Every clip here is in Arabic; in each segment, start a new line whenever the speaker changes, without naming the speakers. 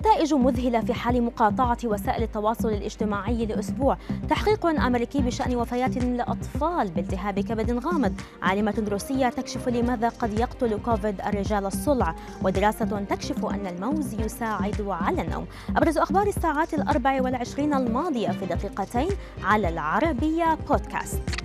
نتائج مذهلة في حال مقاطعة وسائل التواصل الاجتماعي لأسبوع تحقيق أمريكي بشأن وفيات لأطفال بالتهاب كبد غامض. عالمة روسية تكشف لماذا قد يقتل كوفيد الرجال الصلع ودراسة تكشف أن الموز يساعد على النوم. أبرز أخبار الساعات الأربع والعشرين الماضية في دقيقتين على العربية بودكاست.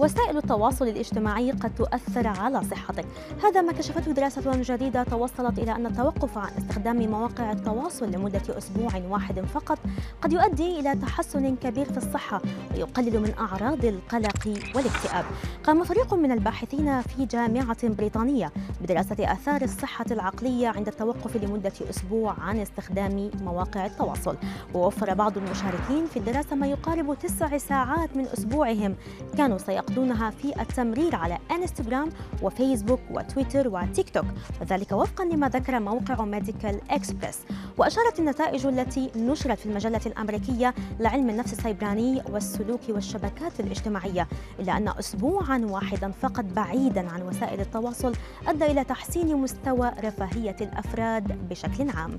وسائل التواصل الاجتماعي قد تؤثر على صحتك. هذا ما كشفته دراسة جديدة توصلت إلى أن التوقف عن استخدام مواقع التواصل لمدة أسبوع واحد فقط قد يؤدي إلى تحسن كبير في الصحة ويقلل من أعراض القلق والاكتئاب. قام فريق من الباحثين في جامعة بريطانية بدراسة آثار الصحة العقلية عند التوقف لمدة أسبوع عن استخدام مواقع التواصل. ووفر بعض المشاركين في الدراسة ما يقارب تسع ساعات من أسبوعهم. كانوا سيقضون يقضونها في التمرير على انستغرام وفيسبوك وتويتر وتيك توك وذلك وفقا لما ذكر موقع ميديكال اكسبرس وأشارت النتائج التي نشرت في المجلة الأمريكية لعلم النفس السيبراني والسلوك والشبكات الاجتماعية إلى أن اسبوعا واحدا فقط بعيدا عن وسائل التواصل أدى إلى تحسين مستوى رفاهية الأفراد بشكل عام.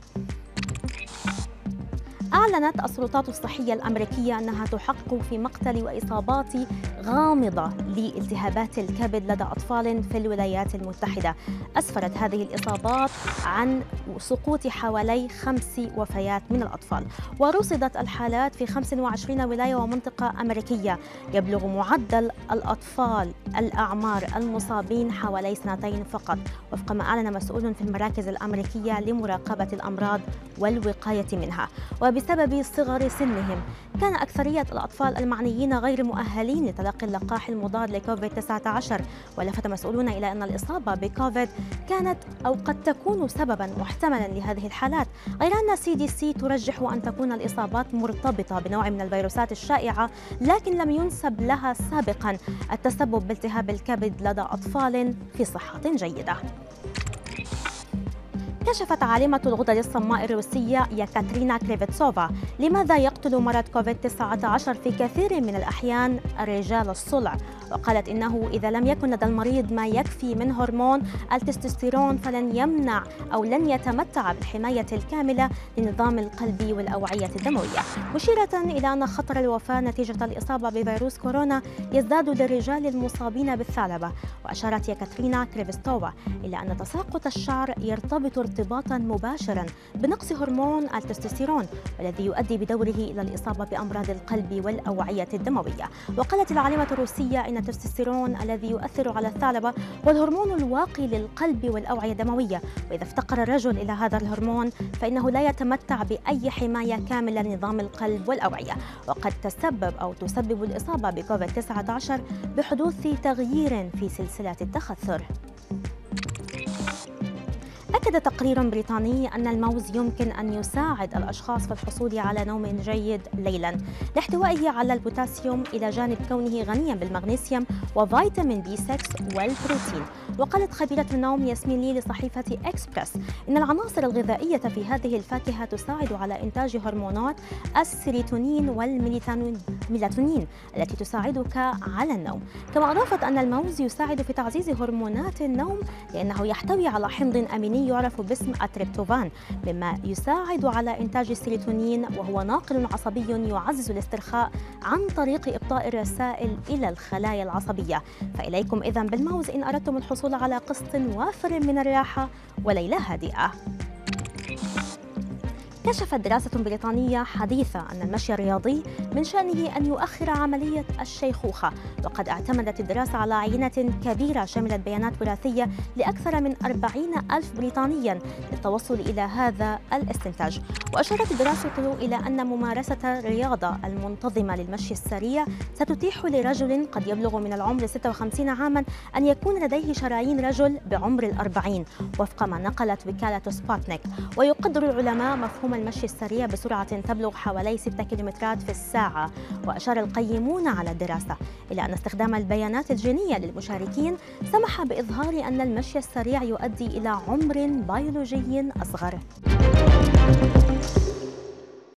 أعلنت السلطات الصحية الأمريكية أنها تحقق في مقتل وإصابات غامضة لالتهابات الكبد لدى أطفال في الولايات المتحدة. أسفرت هذه الإصابات عن سقوط حوالي خمس وفيات من الأطفال. ورصدت الحالات في 25 ولاية ومنطقة أمريكية. يبلغ معدل الأطفال الأعمار المصابين حوالي سنتين فقط. وفق ما أعلن مسؤول في المراكز الأمريكية لمراقبة الأمراض والوقاية منها. وبسبب صغر سنهم. كان أكثرية الأطفال المعنيين غير مؤهلين لتلقي اللقاح المضاد لكوفيد 19 ولفت مسؤولون إلى أن الإصابة بكوفيد كانت أو قد تكون سببا محتملا لهذه الحالات غير أن CDC ترجح أن تكون الإصابات مرتبطة بنوع من الفيروسات الشائعة لكن لم ينسب لها سابقا التسبب بالتهاب الكبد لدى أطفال في صحة جيدة. كشفت عالمة الغدد الصماء الروسية ياكاترينا كريفيتسوفا لماذا يقتل مرض كوفيد-19 في كثير من الأحيان الرجال الصلع؟ وقالت إنه إذا لم يكن لدى المريض ما يكفي من هرمون التستوستيرون فلن يمنع أو لن يتمتع بالحماية الكاملة لنظام القلب والأوعية الدموية. مشيرة إلى أن خطر الوفاة نتيجة الإصابة بفيروس كورونا يزداد للرجال المصابين بالثعلبة. وأشارت ياكاترينا كريفستوفا إلى أن تساقط الشعر يرتبط ارتباطا مباشرا بنقص هرمون التستوستيرون والذي يؤدي بدوره إلى الإصابة بأمراض القلب والأوعية الدموية. وقالت العالمة الروسية إن التستوستيرون الذي يؤثر على الثعلبة هو الهرمون الواقي للقلب والأوعية الدموية. وإذا افتقر الرجل إلى هذا الهرمون فإنه لا يتمتع بأي حماية كاملة لنظام القلب والأوعية. وقد تسبب أو تسبب الإصابة بكوفيد 19 بحدوث تغيير في سلسلة التخثر. أكد تقرير بريطاني أن الموز يمكن أن يساعد الأشخاص في الحصول على نوم جيد ليلا. لاحتوائه على البوتاسيوم إلى جانب كونه غنيا بالمغنيسيوم وفيتامين بي 6 والبروتين. وقالت خبيرة النوم ياسمين لي لصحيفة إكسبرس إن العناصر الغذائية في هذه الفاكهة تساعد على إنتاج هرمونات السيروتونين والميلاتونين التي تساعدك على النوم. كما أضافت أن الموز يساعد في تعزيز هرمونات النوم لأنه يحتوي على حمض أميني يعرف باسم التريبتوفان مما يساعد على إنتاج السيروتونين وهو ناقل عصبي يعزز الاسترخاء عن طريق إبطاء الرسائل إلى الخلايا العصبية. فعليكم إذا بالموز إن أردتم الحصول على قسط وافر من الراحة وليلة هادئة. كشفت دراسة بريطانية حديثة أن المشي الرياضي من شأنه أن يؤخر عملية الشيخوخة وقد اعتمدت الدراسة على عينة كبيرة شملت بيانات وراثية لأكثر من 40 ألف بريطانيا للتوصل إلى هذا الاستنتاج. وأشارت الدراسة إلى أن ممارسة الرياضة المنتظمة للمشي السريع ستتيح لرجل قد يبلغ من العمر 56 عاما أن يكون لديه شرايين رجل بعمر الأربعين وفق ما نقلت وكالة سبوتنيك. ويقدر العلماء مفهوم مفهوم المشي السريع بسرعة تبلغ حوالي 6 كيلومترات في الساعة وأشار القيمون على الدراسة. إلى أن استخدام البيانات الجينية للمشاركين سمح بإظهار أن المشي السريع يؤدي إلى عمر بيولوجي أصغر.